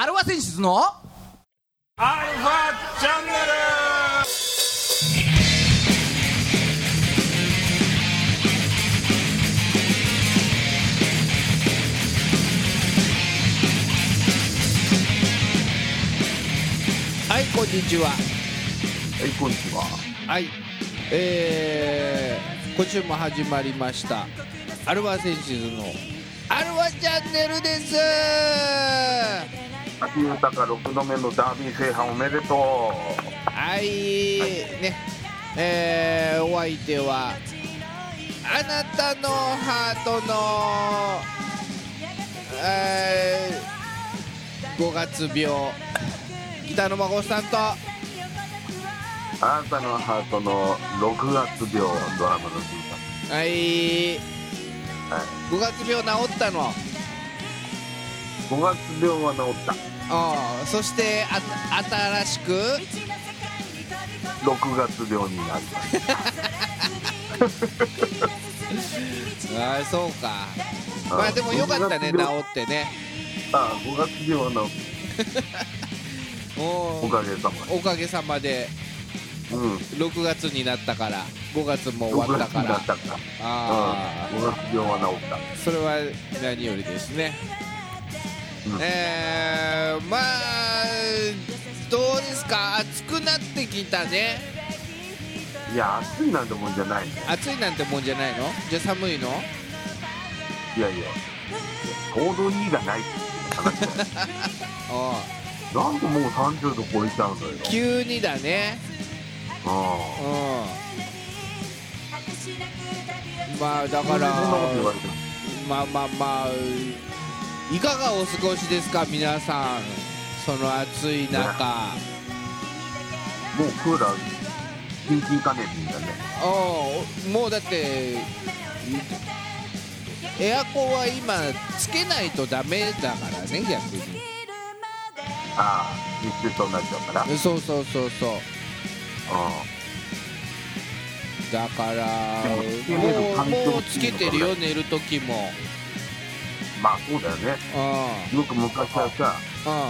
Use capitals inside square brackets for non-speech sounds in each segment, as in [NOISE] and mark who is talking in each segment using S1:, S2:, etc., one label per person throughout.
S1: アルファ選出の
S2: アルファチャンネ
S3: はいこんにちは。
S4: はい、こんにちは。
S3: はい。えー、今週も始まりました。アルファセンシズのアルファチャンネルです
S4: 秋豊6度目のダービー制覇おめでと
S3: はいねえー、お相手はあなたのハートの、えー、5月病北野孫さんと
S4: う。あなたのハートの6月病ドラマの
S3: はい。
S4: はい。
S3: 5月病治ったの？
S4: 5月病は治った。
S3: ああそしてあ新しく
S4: ？6月病になりま
S3: ああそうか。まあでもよかったね治
S4: 6月病
S3: ってね
S4: あ5月病は治っ
S3: お
S4: た。おかげさまで。
S3: おかげさまで
S4: うん。
S3: 6月になったから5月も終
S4: 6月
S3: わったから。あ
S4: うん。5月病は治った。
S3: あそれは何よりですね、
S4: うん
S3: えー、まあどうですか？暑くなってきたね
S4: いや、暑いなんてもんじゃないね。
S3: 暑いなんてもんじゃないの？じゃあ寒いの？
S4: いやいや。ちょうどいいがないって話だ [LAUGHS] なんでもう30度超えちゃうんだよ。
S3: 急にだね
S4: う
S3: うんまあだ
S4: ん。
S3: から
S4: そんなこと言われても。
S3: まあまあまあいかがお過ごしですか皆さんその暑い中
S4: もうクーラー、キンキン加熱だね。
S3: うんもうだってエアコンは今つけないとダメだからね逆に
S4: ああ、熱中症になっちゃうから。うん。
S3: そうそうそうそうだから
S4: でも
S3: うもうつけてるよ寝る時も
S4: まあそうだよね。
S3: う
S4: よく昔はさ、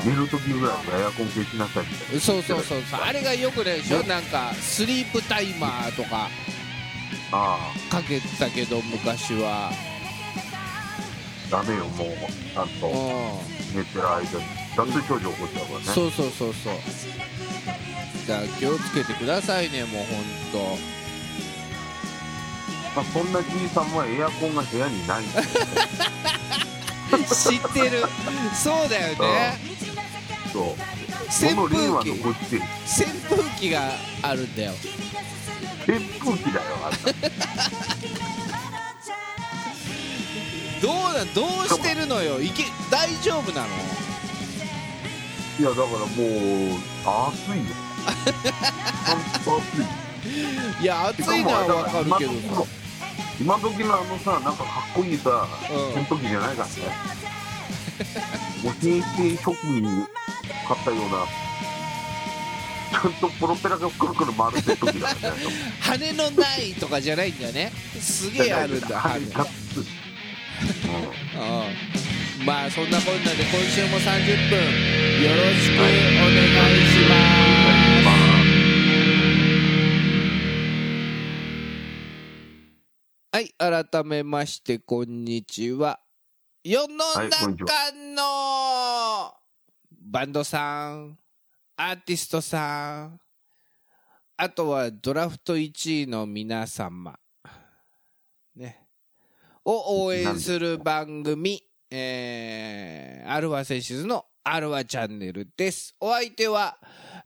S3: ん
S4: 寝る時ぐらいはエアコン消しなさいみたい
S3: うんそうそうそうそうあれがよくないでしょ？なんかスリープタイマーとか
S4: な。あ
S3: かけてたけど昔は
S4: あ、ダメよ、もう。ちゃんと
S3: うん
S4: 寝てる間に。脱水症状起こっちゃうからね。
S3: そうそうそうそうだから気をつけてくださいねもうほん
S4: まあそんなじいさんはエアコンが部屋にないんだよ。[LAUGHS]
S3: 知ってる。そうだよね。
S4: そう。
S3: 扇
S4: この令和
S3: 風機
S4: のこっち、
S3: 扇風機があるんだよ
S4: 扇風機だよ、あんた。
S3: どう。などう。してるのよいけ大丈夫なの
S4: いや、だからもう、暑いよ。暑い。
S3: いや暑いのはわかるけどさ
S4: 今時のあのさなんかかっこいいさ
S3: うん。
S4: 扇風機じゃないからね。もう平成初期に買ったようなちゃんとプロペラがくるくる回る扇風機だからね。
S3: 羽のないとかじゃないんだね。すげえあるんだ羽
S4: 羽がっつり
S3: うん。まあそんなこんなで今週も30分。よろしくお願いしますはい改めましてこんにちは世の中のバンドさんアーティストさんあとはドラフト1位の皆様ねを応援する番組、えー、アルファセンシズのアルファチャンネルです。お相手は、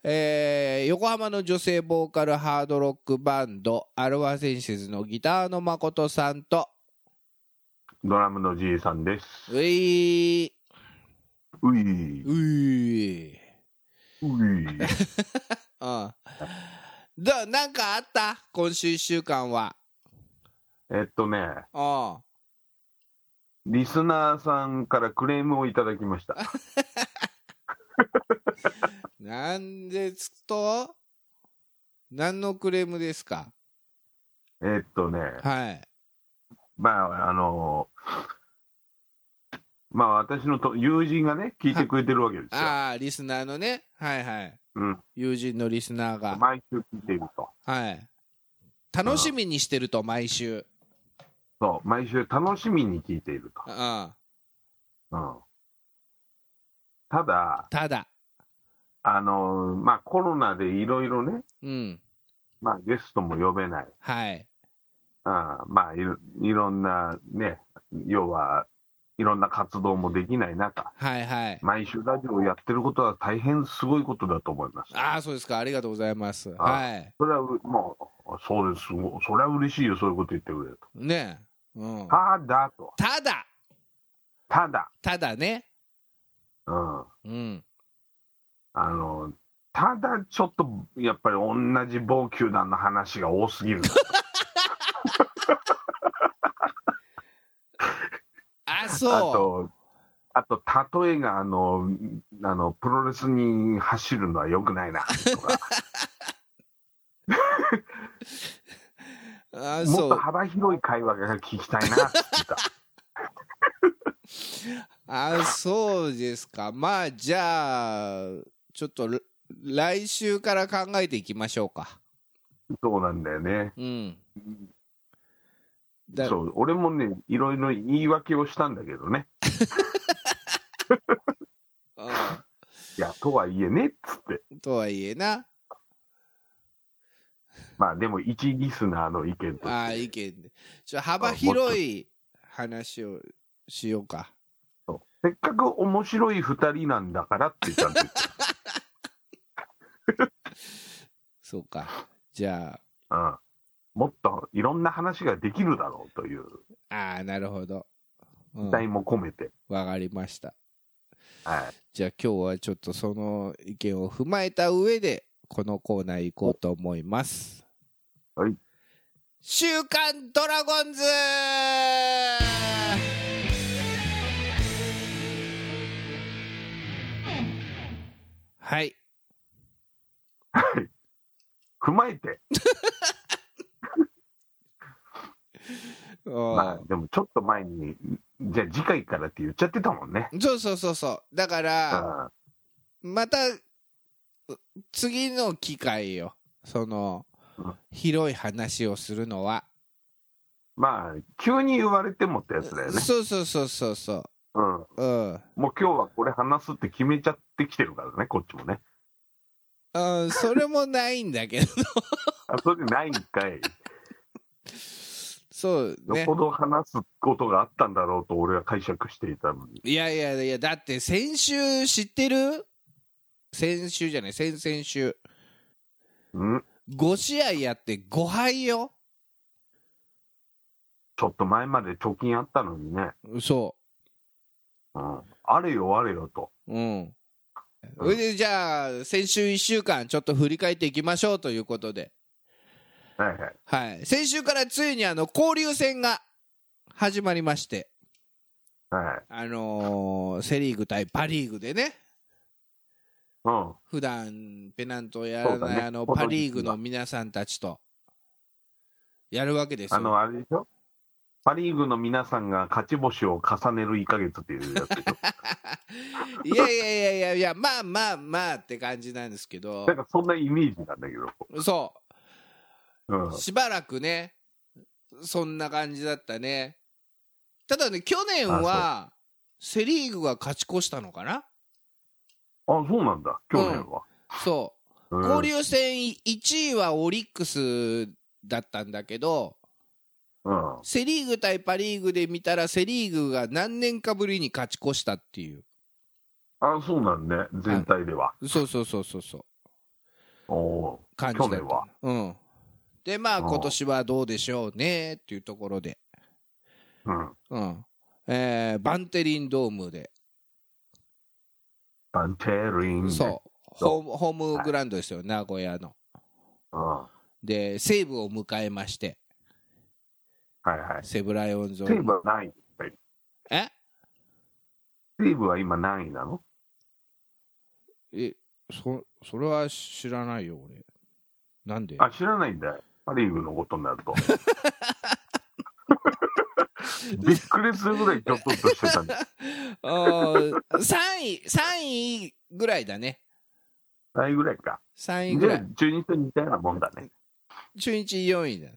S3: えー横浜の女性ボーカルハードロックバンドアルファセンシズのギターの誠さんと、
S4: ドラムのじいさんです。
S3: うい。ー、
S4: うい。う
S3: い。[LAUGHS] うん。どうなんかあった？今週1週間は。
S4: えっとね。
S3: うん。
S4: リスナーさんからクレームをいただきました [LAUGHS]
S3: なんですと？何のクレームですか？
S4: えっとね
S3: はい。
S4: まああのまあ私のと友人がね、聞いてくれてるわけですよ。
S3: ああ、リスナーのね、はいはい。
S4: うん。
S3: 友人のリスナーが、
S4: 毎週聞いていると。
S3: はい。楽しみにしてると、毎週。
S4: そう、毎週楽しみに聞いていると。
S3: うん。
S4: うん。ただ、
S3: ただ、
S4: あのーまあコロナでいろいろね、
S3: うん。
S4: まあゲストも呼べない。
S3: はい。
S4: ああまあいろいろんなね、要はいろんな活動もできない中、
S3: はいはい。
S4: 毎週ラジオをやってることは大変すごいことだと思います。
S3: ああ、そうですか。ありがとうございます。
S4: あ
S3: はい。
S4: それはうもう、そうです、ごそれは嬉しいよ、そういうこと言ってくれると。
S3: ねえ。うん。
S4: ただと、
S3: ただ、
S4: ただ、
S3: ただね。
S4: うん、
S3: うん。
S4: あの、ただちょっと、やっぱり同じ某球団の話が多すぎる。
S3: あ、
S4: あ
S3: そ
S4: と、あと、例えが、あの、あの、プロレスに走るのは良くないな、とか、
S3: う。あ
S4: もっと
S3: そう。
S4: 幅広い会話が聞きたいな、って言った。
S3: あ、そうですか。まあ、じゃあ、ちょっと、ら来週から考えていきましょうか。
S4: そうなんだよね。
S3: うん。だ
S4: そう、俺もね、いろいろ言い訳をしたんだけどね。[LAUGHS] いや、とはいえね、っつって。
S3: うん。とはいえな。
S4: まあ、でも、一リスナーの意見と。
S3: ああ、意見で。ちょ幅広い話をしようか。
S4: そうせっかく面白い二人なんだからってちゃんと言って [LAUGHS]
S3: そうか。じゃ
S4: うん、もっといろんな話ができるだろうという
S3: あ、ああ、なるほど。うん
S4: 期待も込めて、
S3: わかりました。
S4: はい、
S3: じゃあ今日はちょっとその意見を踏まえた上で、このコーナー行こうと思います。
S4: はい。
S3: 週刊ドラゴンズはい。
S4: 踏まえて、[LAUGHS] ま
S3: あ
S4: あ、でもちょっと前に、じゃあ次回からって言っちゃってたもんね。
S3: そうそうそうそう。だか
S4: う
S3: ら、
S4: ん
S3: また、う次の機会よ。その
S4: うん、
S3: 広い話をするのは。
S4: まあ、急に言われてもってやつだよね。
S3: そうそうそうそうそ
S4: うん、
S3: う。うん。
S4: もう今日はこれ話すって決めちゃってきてるからね、こっちもね。
S3: うん、それもないんだけど。[LAUGHS]
S4: あそれでないんかい。
S3: そうね
S4: よほ。ど話すことがあったんだろうと俺は解釈していたのに。
S3: いやいやいや、だって先週知ってる？先週じゃない、先々週。
S4: うん
S3: ？5試合やって5敗よ。
S4: ちょっと前まで貯金あったのにね。
S3: そ
S4: うん、あれよあれよと。
S3: う。うん。それでじゃあ、先週1週間、ちょっと振り返っていきましょうということで。
S4: はいはい。
S3: はい。先週からついにあの、交流戦が始まりまして、
S4: はい。
S3: あのーセ・リーグ対パ・リーグでね、
S4: うん。
S3: 普段ペナントをやらない、
S4: そうだね
S3: あのパ・リーグの皆さんたちとやるわけですよ。
S4: あの、あれでしょ？パ・リーグの皆さんが勝ち星を重ねる1ヶ月っていうやつ [LAUGHS]
S3: いやいやいやいやいや、まあまあまあって感じなんですけど
S4: なん、かそんなイメージなんだけど。
S3: そうう、
S4: ん。
S3: しばらくね、そんな感じだったね。ただね、去年はセ・リーグが勝ち越したのかな？
S4: あ、そうなんだ、去年は。
S3: そう。
S4: うん
S3: 交流戦1位はオリックスだったんだけど、
S4: うん。
S3: セ・リーグ対パ・リーグで見たら、セ・リーグが何年かぶりに勝ち越したっていう、
S4: あ、そうなんね、全体では。
S3: そうそうそうそうそう、
S4: おお
S3: 感じ。
S4: 去年は
S3: うん。で、まあ、
S4: うん
S3: 今年はどうでしょうねっていうところで、
S4: ー。うん。
S3: うん。えーバンテリンドームで、
S4: バンテリン。
S3: そう、
S4: そう？
S3: ホームホームグラウンドですよ、名古屋の。
S4: うん。は
S3: で、西武を迎えまして、
S4: いはい。
S3: 西武ライオンズを。
S4: 西武は何位
S3: え？
S4: 西武は今何位なの？
S3: え、そ、それは知らないよ、俺。なんで？
S4: あ、知らないんだよ。パ・リーグのことになると。[LAUGHS] びっくりするぐらいちょっととしてたんだ。[LAUGHS]
S3: 3位、3位ぐらいだね。
S4: 3位ぐらいか。
S3: 3位ぐらい。
S4: で、中日と似たようなもんだね。
S3: 中日4位だ。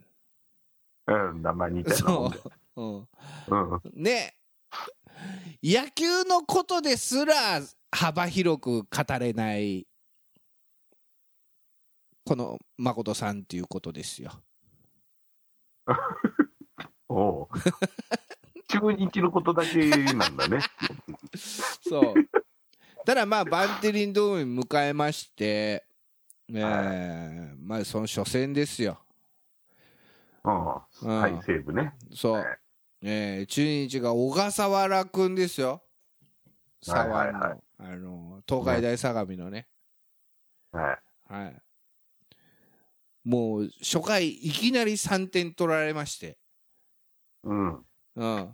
S4: うん、名前似たようなもんだよ。
S3: そう。
S4: うん。
S3: うん。ね。野球のことですら幅広く語れない、この誠さんっていうことですよ。[LAUGHS]
S4: おう中日のことだけなんだね。[LAUGHS]
S3: そう。ただまあ、バンテリンドームに迎えまして、えーまあ、その初戦ですよ。
S4: うん。
S3: うん
S4: はい、西武ね。
S3: そう。えー中日が小笠原くんですよ。
S4: はいはいはい
S3: あの、東海大相模のね。
S4: はい。
S3: はい。もう、初回、いきなり3点取られまして。
S4: うん。
S3: うん。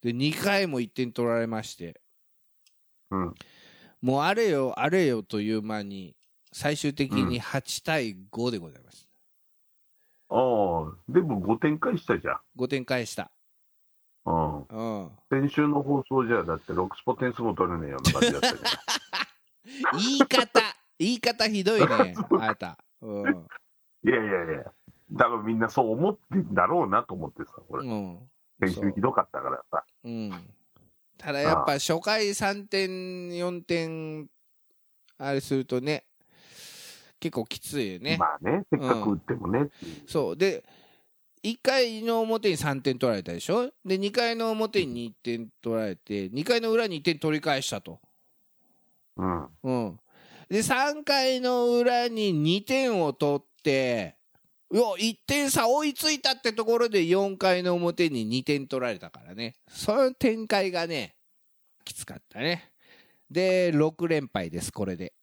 S3: で、2回も1点取られまして。
S4: うん。
S3: もう、あれよ、あれよという間に、最終的に8対5でございます。
S4: ああ、でも5点返したじゃん。
S3: 5点返した。
S4: うん。
S3: うん。
S4: 先週の放送じゃ、だって6スポ点数も取れねえような感じだったじ [LAUGHS]
S3: 言い方、言い方ひどいね、[LAUGHS] あなた。うん。
S4: ゃん。いやいやいや。多分みんなそう思ってんだろうなと思ってさ、これ。
S3: うん。
S4: 先週ひどかったからさ。
S3: うん。ただやっぱ初回3点、4点、あれするとね、結構きついよね。
S4: まあね、せっかく打ってもねう。
S3: そう。で、1回の表に3点取られたでしょ？で、2回の表に1点取られて、2回の裏に1点取り返したと。
S4: うん。
S3: うん。で、3回の裏に2点を取って、うわ、1点差追いついたってところで4回の表に2点取られたからね。その展開がね、きつかったね。で、6連敗です、これで。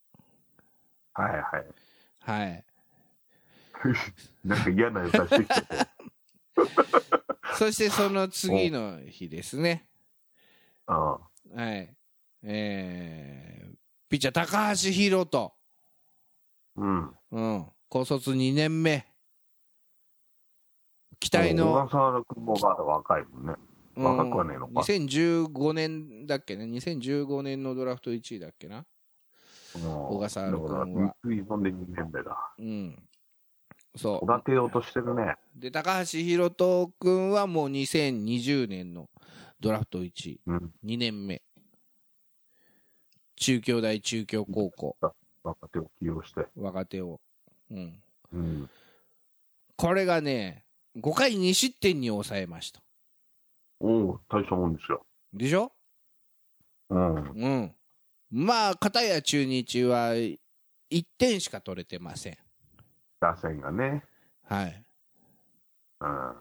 S4: はいはい。
S3: はい。[LAUGHS]
S4: なんか嫌な予感してきてて。[LAUGHS]
S3: そしてその次の日ですね。
S4: うん。
S3: はい。えー、ピッチャー高橋宏斗。
S4: うん。
S3: うん。高卒2年目。期待の。
S4: 小笠原君もまだ若いもんね。若くはねえのか
S3: 2015年だっけね、2015年のドラフト1位だっけな。
S4: 小
S3: 笠原君は
S4: で2年目だ。
S3: うん。そ
S4: 育てようとしてるね。
S3: う。で、高橋宏斗君はもう2020年のドラフト1位、
S4: うん。
S3: 2年目。中京大中京高校、
S4: 若手を起用して。
S3: 若手を。うん。
S4: うん。
S3: これがね、5回2失点に抑えました。
S4: おお、大したもんですよ。
S3: でしょ？
S4: うん。
S3: うん。まあ、片や中日は1点しか取れてません。
S4: 打線がね。
S3: はい。
S4: うん。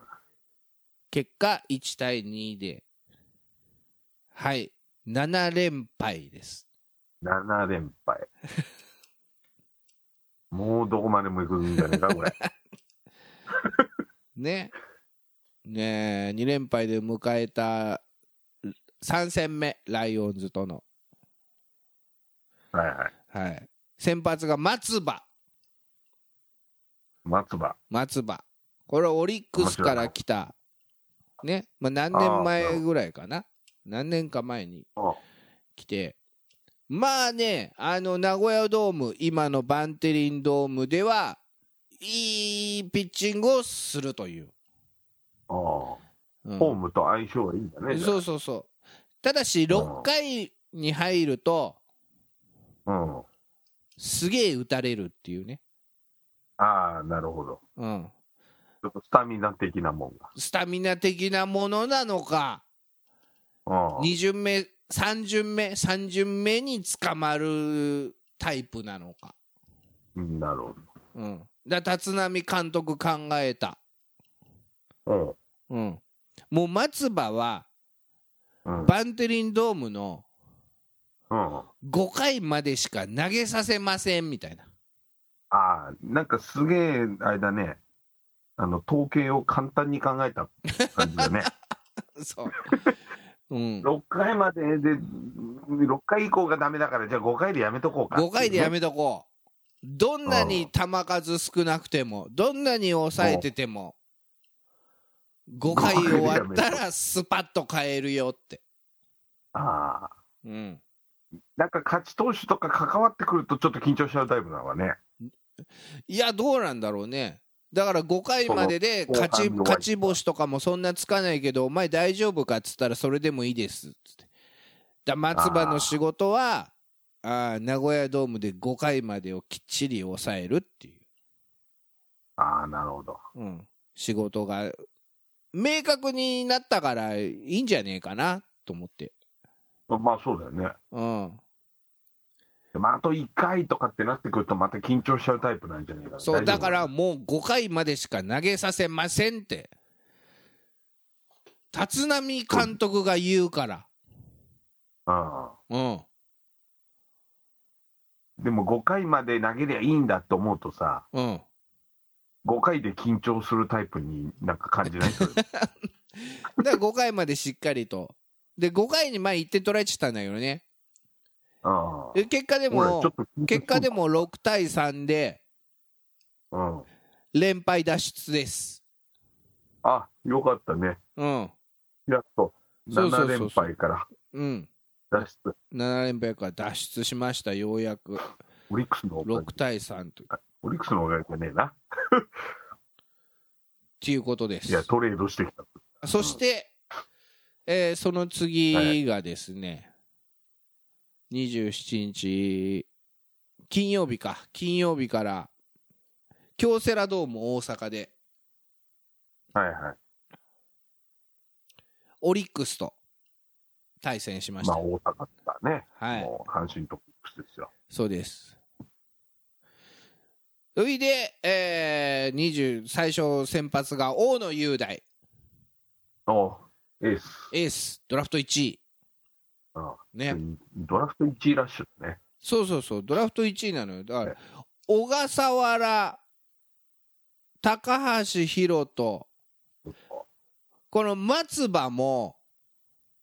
S3: 結果、1対2で、はい、7連敗です。
S4: 7連敗。[LAUGHS] もうどこまでも行くんじゃねえか、これ。[LAUGHS]
S3: ね。ねえ、2連敗で迎えた3戦目、ライオンズとの。
S4: はいはい。
S3: はい。先発が松葉。
S4: 松葉。
S3: 松葉。これはオリックスから来た、ね。まあ、何年前ぐらいかな。何年か前に
S4: あ
S3: 来て、まあね、あの、名古屋ドーム、今のバンテリンドームでは、いいピッチングをするという。
S4: ああ。
S3: うん
S4: ホームと相性がいいんだね。
S3: そうそうそう。ただし、6回に入ると、
S4: うん。
S3: すげえ打たれるっていうね。
S4: ああ、なるほど。
S3: うん。
S4: ちょっとスタミナ的なもんが。
S3: スタミナ的なものなのか、
S4: うん。
S3: 2巡目、3巡目、3巡目に捕まるタイプなのか。
S4: うんなるほ
S3: うん。だ立浪監督考えた。
S4: ど。
S3: うん。もう松葉は、
S4: うん。うん。
S3: バンテリンドームの
S4: うん。
S3: 5回までしか投げさせませんみたいな。
S4: ああ、なんかすげえ、あれだね。あの、統計を簡単に考えた感じだね。[LAUGHS]
S3: そう。うん。
S4: 6回までで、6回以降がダメだから、じゃあ5回でやめとこうか。
S3: 5回でや
S4: め
S3: めとこう。どんなに球数少なくても、どんなに抑えてても、5回終わったらスパッと変えるよって。
S4: ああ。
S3: うん。
S4: なんか勝ち投手とか関わってくるとちょっと緊張しちゃうタイプなのはね。
S3: いや、どうなんだろうね。だから5回までで勝ち勝ち星とかもそんなつかないけど、お前大丈夫かっつったらそれでもいいですっつって。だ松葉の仕事は、あー名古屋ドームで5回までをきっちり抑えるっていう、
S4: ああ、なるほど。
S3: うん、仕事が明確になったからいいんじゃねえかなと思って。
S4: まあそうだよね。
S3: うん、
S4: でもあと1回とかってなってくるとまた緊張しちゃうタイプなんじゃないかな。
S3: そうだからもう5回までしか投げさせませんって。立浪監督が言うから、
S4: あ
S3: うん、
S4: あでも5回まで投げりゃいいんだって思うとさ、
S3: うん、
S4: 5回で緊張するタイプになんか感じない？[LAUGHS]
S3: だから5回までしっかりとで5回に前1点取られちゃったんだけどね。
S4: ああ。
S3: で結果でも結果でも6対3で
S4: うん。
S3: 連敗脱出です。
S4: あ、よかったね。
S3: うん。
S4: やっと
S3: そうそうそうそう。
S4: 7連敗から
S3: うん。
S4: 脱出。
S3: 7連敗から脱出しましたようやく。
S4: オリックスのおかげ
S3: 6対3とっ
S4: オリックスのおかげじゃね。えな。
S3: ていうことです。
S4: いや、トレードしてきた。
S3: そして、えーその次がですね、27日、金曜日か、金曜日から、京セラドーム大阪で、
S4: はいはい。
S3: オリックスと対戦しました。
S4: まあ、大阪だね。
S3: はい、
S4: もう、阪神とオリックスですよ。
S3: そうです。それで、えー、20最初先発が大野雄大、
S4: おエース。
S3: エース、ドラフト1位。
S4: あ
S3: ね、
S4: ドラフト1位ラッシュだね。
S3: そうそうそう、ドラフト1位なのよ。だから、小笠原、高橋宏斗、この松葉も、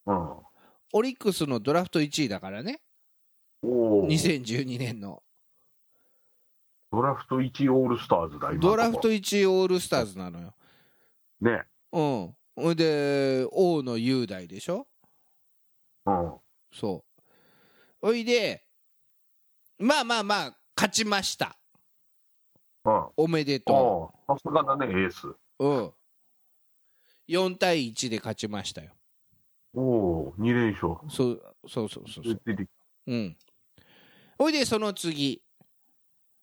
S4: うん。
S3: オリックスのドラフト1位だからね、
S4: おー
S3: 2012年の。
S4: ドラフト1位オールスターズだ、今
S3: ドラフト1位オールスターズなのよ。
S4: ね。
S3: うん。ほいで、大野雄大でしょ？
S4: うん。
S3: そう。ほいで、まあまあまあ、勝ちました。
S4: うん。
S3: おめでと
S4: ああ、さすがだね、エース。
S3: う。うん。4対1で勝ちましたよ。
S4: おお、2連勝。
S3: そうそうそうそうそう。うん。ほいで、その次、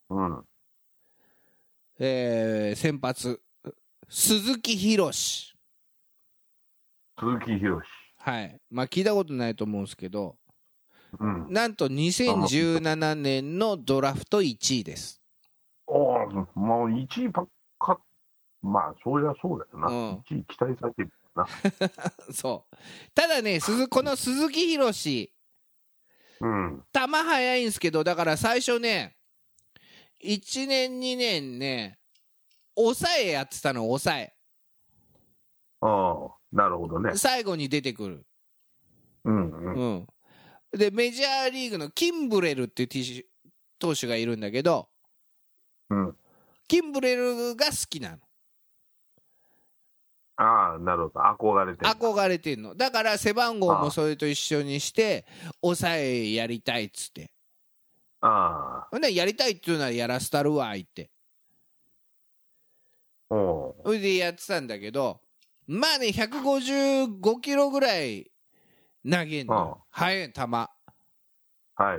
S4: うん。
S3: えー先発、鈴木宏。
S4: 鈴木宏。
S3: はい。まあ、聞いたことないと思うんですけど、
S4: うん。
S3: なんと2017年のドラフト1位です。
S4: おお、もう1位ばっか、まあ、そりゃそうだよな。
S3: うん
S4: 1位期待されてるな。[LAUGHS]
S3: そう。ただね、鈴この鈴木宏、
S4: うん。
S3: 球速いんですけど、だから最初ね、1年、2年ね、抑えやってたの、抑え。
S4: ああ、なるほどね。
S3: 最後に出てくる。
S4: うんうん。
S3: うん。で、メジャーリーグのキンブレルっていう投手がいるんだけど、
S4: うん。
S3: キンブレルが好きなの。
S4: ああ、なるほど。憧れてる。
S3: 憧れてんの。だから背番号もそれと一緒にして、抑えやりたいっつって。
S4: あ
S3: ほんで、やりたいっていうならやらせたるわ、言って。それでやってたんだけど、まあね、155キロぐらい投げんの。速い球。
S4: は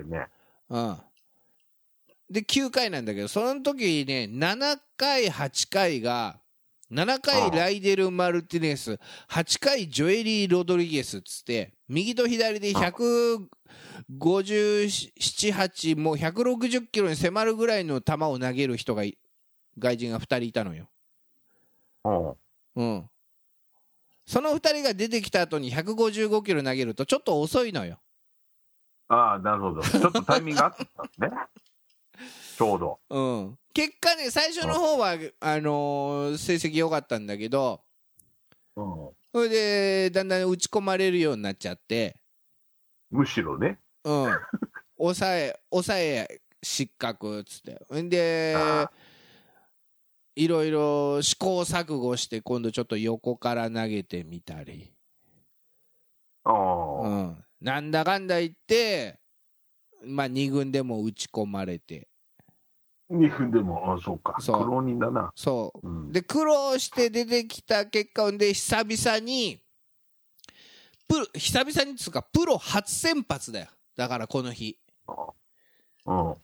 S4: いね。
S3: うん。で、9回なんだけど、その時ね、7回、8回が、7回ライデル・マルティネス、8回ジョエリー・ロドリゲスっつって、右と左で157、8、もう160キロに迫るぐらいの球を投げる人がい、外人が2人いたのよ。
S4: お
S3: うん。その2人が出てきた後に155キロ投げるとちょっと遅いのよ。
S4: ああ、なるほど。ちょっとタイミングがあったんね。[LAUGHS] ちょうど。
S3: うん。結果ね、最初の方は、あのー成績良かったんだけど、
S4: うん。
S3: それで、だんだん打ち込まれるようになっちゃって、
S4: むしろね。
S3: うん。抑え、抑え失格っつって。んで
S4: あ、
S3: いろいろ試行錯誤して今度ちょっと横から投げてみたり、うん、なんだかんだ言って、まあ、2軍でも打ち込まれて
S4: 2分でも、あそうか。苦
S3: そう
S4: 労人だな。
S3: そう
S4: うん。
S3: で苦労して出てきた結果で久々にプロ久々につうかプロ初先発だよだからこの日
S4: うん。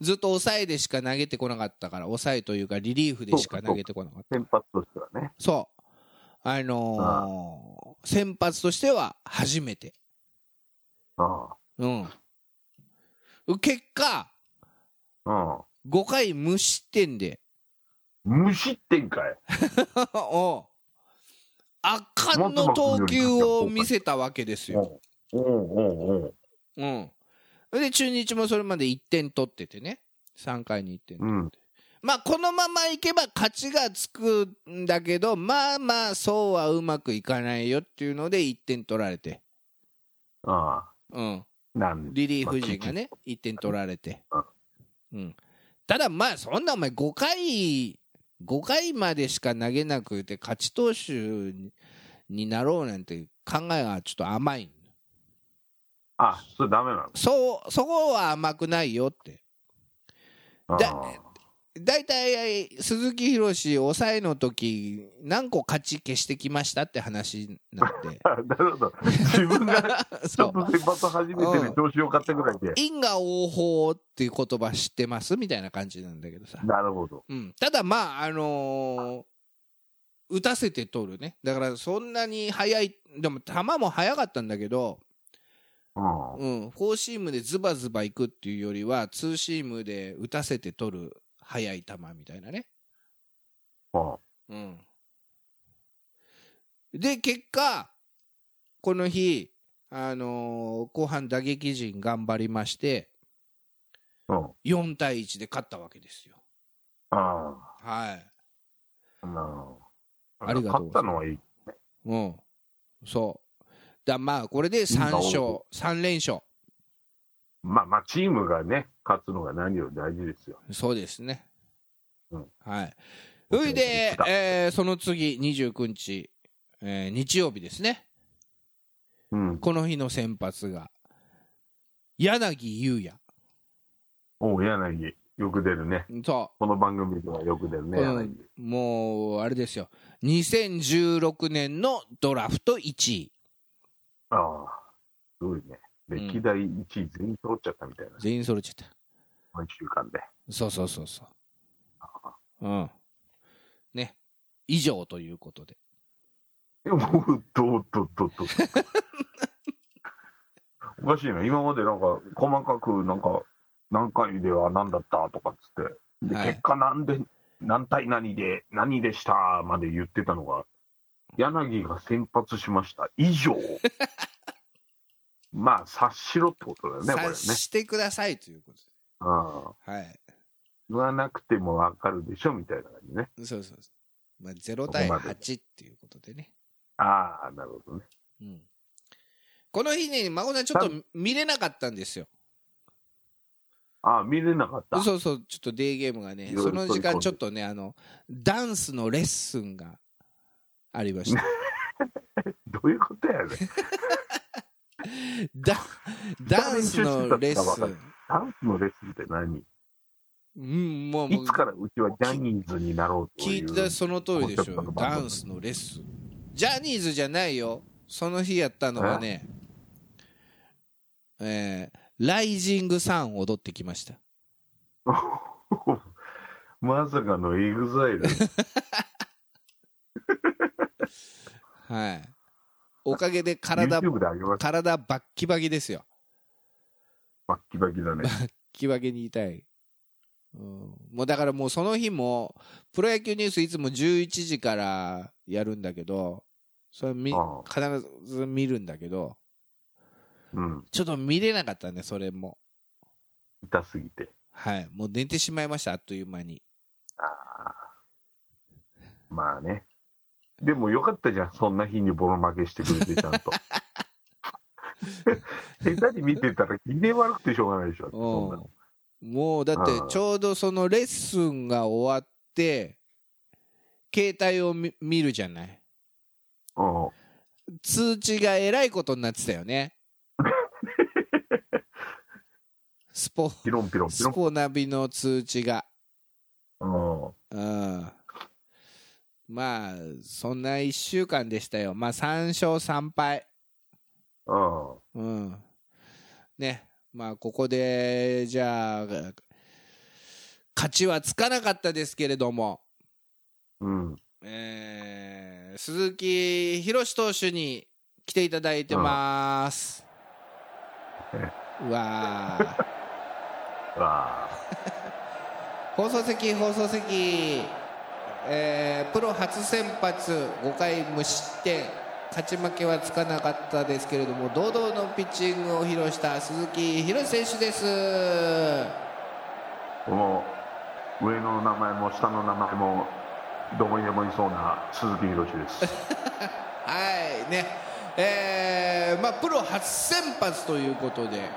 S3: ずっと抑えでしか投げてこなかったから抑えというかリリーフでしか投げてこなかった。
S4: 先発としてはね。
S3: そう。あのー先発としては初めて。
S4: あ
S3: うん。結果
S4: あ。
S3: 5回無失点で。
S4: うん。無失点かい。[LAUGHS]
S3: おう。圧巻の投球を見せたわけですよ。
S4: う
S3: ん、で中日もそれまで1点取っててね。3回に1点取って、
S4: うん。
S3: まあこのままいけば勝ちがつくんだけどまあまあそうはうまくいかないよっていうので1点取られて、
S4: あ
S3: うん、
S4: あ。なん
S3: リリーフ陣がね1点取られて、うん、ただまあそんなお前5回5回までしか投げなくて勝ち投手にになろうなんて考えがちょっと甘い
S4: あ、それダメなの？
S3: そうそこは甘くないよって。だ大体鈴木宏抑えの時何個勝ち消してきましたって話になって [LAUGHS]
S4: なるほど。自分が [LAUGHS] ちょっと先発初めてで調子よかったぐらいで。
S3: 因果応報っていう言葉知ってますみたいな感じなんだけどさ、
S4: なるほど。
S3: うん、ただまああのー打たせて取るね。だからそんなに速いでも球も速かったんだけど、
S4: うん。
S3: うん、フォーシームでズバズバいくっていうよりはツーシームで打たせて取る速い球みたいなね
S4: あ
S3: うん、で結果この日、あのー後半打撃陣頑張りまして
S4: あ。うん。
S3: 4対1で勝ったわけですよ。
S4: あ
S3: はい、
S4: あ。なあ。
S3: ありがとう
S4: 勝ったのはいい。
S3: うん、そうだまあこれで3勝3連勝。
S4: まあまあ、チームがね、勝つのが何より大事ですよ。
S3: そうですね、
S4: うん。
S3: はい。それでえーその次29日、えー日曜日ですね。
S4: うん。
S3: この日の先発が柳優也
S4: おう、柳。よく出るね。
S3: そう。
S4: この番組ではよく出るね、
S3: うん。
S4: 柳。
S3: もうあれですよ。2016年のドラフト1位
S4: ああ。すごいね。歴代1位全員揃っちゃったみたいな。
S3: 全員揃っちゃった
S4: この1週間で。
S3: そうそうそうそううんね以上ということで
S4: え、もう、どうどうどうどう [LAUGHS] おかしいな。今までなんか、細かく、なんか、何回では何だったとかっつって、で
S3: はい
S4: 結果なんで、何対何で、何でしたまで言ってたのが、柳が先発しました。以上。[LAUGHS] まあ、察しろってことだよね、これね
S3: 察。してくださいということ
S4: うん。
S3: ではい
S4: 言わなくてもわかるでしょ、みたいな感じね。
S3: そうそうそう、まあ、0対
S4: ここまで
S3: 8っていうことでね、
S4: ああ、なるほどね。
S3: うん、この日ね孫さんちょっと見れなかったんですよ
S4: ああ、見れなかった。
S3: そうそうちょっとデーゲームがねその時間ちょっとねあのダンスのレッスンがありました。[LAUGHS]
S4: どういうことやねん。[LAUGHS]
S3: ダダンスのレッスン。
S4: ダンスのレッスンって何？
S3: うんもうも
S4: いうつからうちはジャニーズになろうと
S3: 聞
S4: い。
S3: いうたその通りでしょ。ダンスのレッスン。ジャニーズじゃないよ。その日やったのはねえー Rising Sun を踊ってきました。[LAUGHS]
S4: まさかのエグザイル。
S3: はいおかげで体。体バッキバキですよ
S4: バッキバキだね。
S3: バッキバキに痛い、うん、もうだからもうその日もプロ野球ニュースいつも11時からやるんだけどそれみ
S4: あ
S3: 必ず見るんだけど
S4: うん。
S3: ちょっと見れなかったねそれも
S4: 痛すぎて。
S3: はいもう寝てしまいましたあっという間に
S4: ああ。まあね。でもよかったじゃん。そんな日にボロ負けしてくれて、ちゃんと。[LAUGHS] 下手に見てたら気で悪くてしょうがないでしょ。そんなの
S3: うんもうだってちょうどそのレッスンが終わって携帯を見見るじゃない
S4: うん。
S3: 通知がえらいことになってたよね [LAUGHS] スポ
S4: ピロンピロンピロン。
S3: スポナビの通知が
S4: うん。
S3: うんまあそんな1週間でしたよ。まあ3勝3敗。
S4: うん。
S3: うんね。まあここでじゃあ勝ちはつかなかったですけれども、
S4: うん。
S3: えー鈴木宏投手に来ていただいてます、うわー。[LAUGHS]
S4: わあ。[LAUGHS]
S3: 放送席放送席、えープロ初先発5回無失点勝ち負けはつかなかったですけれども堂々のピッチングを披露した鈴木宏選手です。
S4: この上の名前も下の名前もどこにでもいそうな鈴木宏です。[LAUGHS]
S3: はいね。えーまあ、プロ初先発ということで、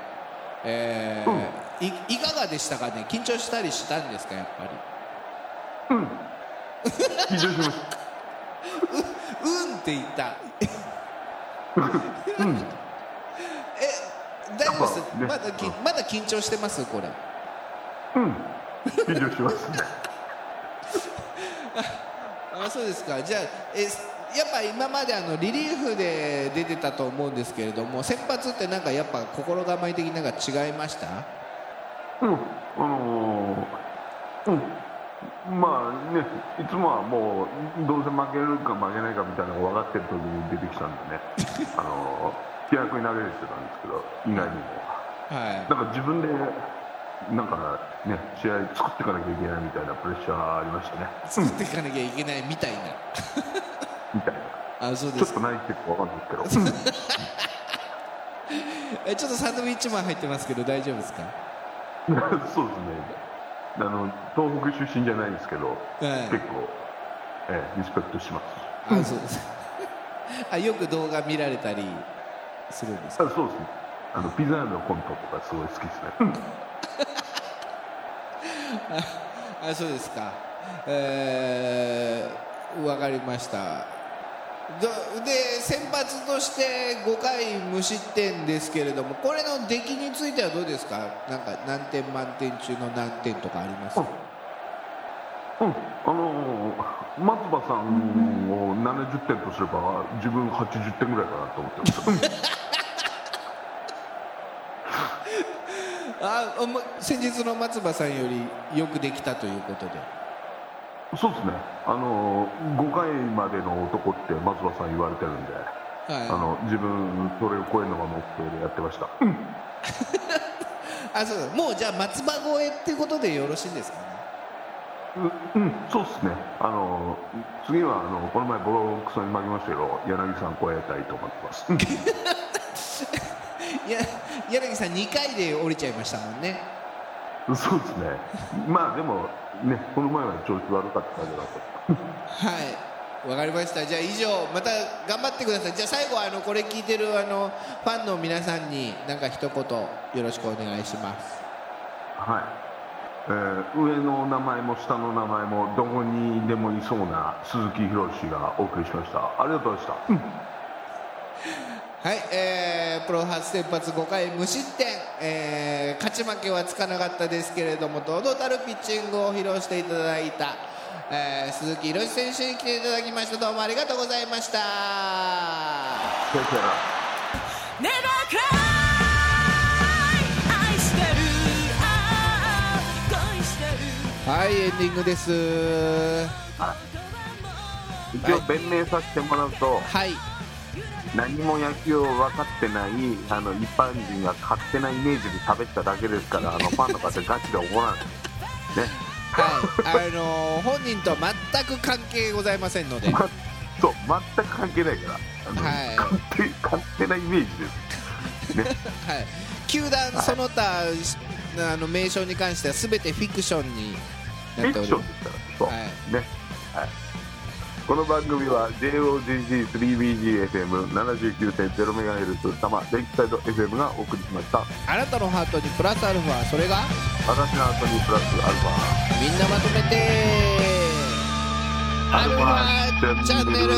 S3: えーいいかがでしたかね？緊張したりしたんですかやっぱり？
S4: 緊張しまし
S3: うんって言った
S4: た。うん。
S3: え大丈夫です、まだきまだ緊張してます？これ
S4: うん。緊張します [LAUGHS] ね。
S3: あそうですかじゃあえやっぱ今まであのリリーフで出てたと思うんですけれども先発ってなんかやっぱ心構え的になんか違いました？
S4: うん。あのーうん。まあね、いつもはもう、どうせ負けるか負けないかみたいなのが分かってる時に出てきたんでね、[LAUGHS] あのー気楽に投げれてたんですけど、意外にも。
S3: は
S4: なんか自分で、なんかね、試合作っていかなきゃいけないみたいなプレッシャーありましたね。
S3: い作っていかなきゃいけないみたいな
S4: みたいな。
S3: あそうですか
S4: ちょっと何言ってるか分かんないですけど。[LAUGHS]
S3: えちょっとサンドウィッチマン入ってますけど大丈夫ですか？[LAUGHS]
S4: そうですね。あの東北出身じゃないですけど、
S3: はい
S4: 結構、ええリスペクトします。
S3: あそうです [LAUGHS] あよく動画見られたりするんですか？
S4: あそうですね。あのピザ屋のコントとかすごい好きですね。[LAUGHS]
S3: あそうですかえー、わかりましたどで先発として5回無失点ですけれどもこれの出来についてはどうですか？なんか何点満点中の何点とかあります？
S4: うん、あのー松葉さんを70点とすれば自分80点ぐらいかなと思ってます。[LAUGHS]
S3: あ先日の松葉さんよりよくできたということで
S4: そうですね。あのー5回までの男って松葉さん言われてるんで、あ
S3: は
S4: の自分それを超えるのが目標でやってました。
S3: い [LAUGHS] あそうだもうじゃあ松葉超えっていうことでよろしいんですかね？
S4: うん、うんそうですね。あの次はあのこの前ボロクソに負けましたけど、柳さん超えたいと思ってます。[LAUGHS]
S3: いや柳さん2回で降りちゃいましたもんね
S4: そうですね。まあでもね、この前は調子悪かっただけだと。
S3: はいわかりましたじゃあ以上また頑張ってくださいじゃあ最後あのこれ聞いてるあのファンの皆さんに何か一言よろしくお願いします
S4: はい。えー上の名前も下の名前もどこにでもいそうな鈴木宏がお送りしました。ありがとうございました。[LAUGHS]
S3: はい、えープロ初先発5回無失点、えー勝ち負けはつかなかったですけれども堂々たるピッチングを披露していただいた、えー鈴木宏選手に来ていただきました。どうもありがとうございました。はいエンディングです。
S4: 一応弁明させてもらうと、
S3: はい
S4: 何も野球を分かってないあの一般人が勝手なイメージで喋っただけですから、あのファンの方ガチで怒らない。ね。
S3: はい。あのー本人とは全く関係ございませんので。
S4: まそう全く関係ないから。あの、
S3: はい。
S4: 勝手勝手なイメージです。ね。
S3: はい、球団その他、あの名称に関しては全てフィクションに
S4: フ
S3: なっておりま
S4: ィクションですから。そう、
S3: はい。
S4: ね、はい、この番組は JOGG3BGFM79.0MHz 多摩電気サイド FM がお送りしました。
S3: すあなたのハートにプラスアルファそれが？
S4: 私の後にプラスアルファ。
S3: みんなまとめて。
S4: は
S3: アルファチャンネル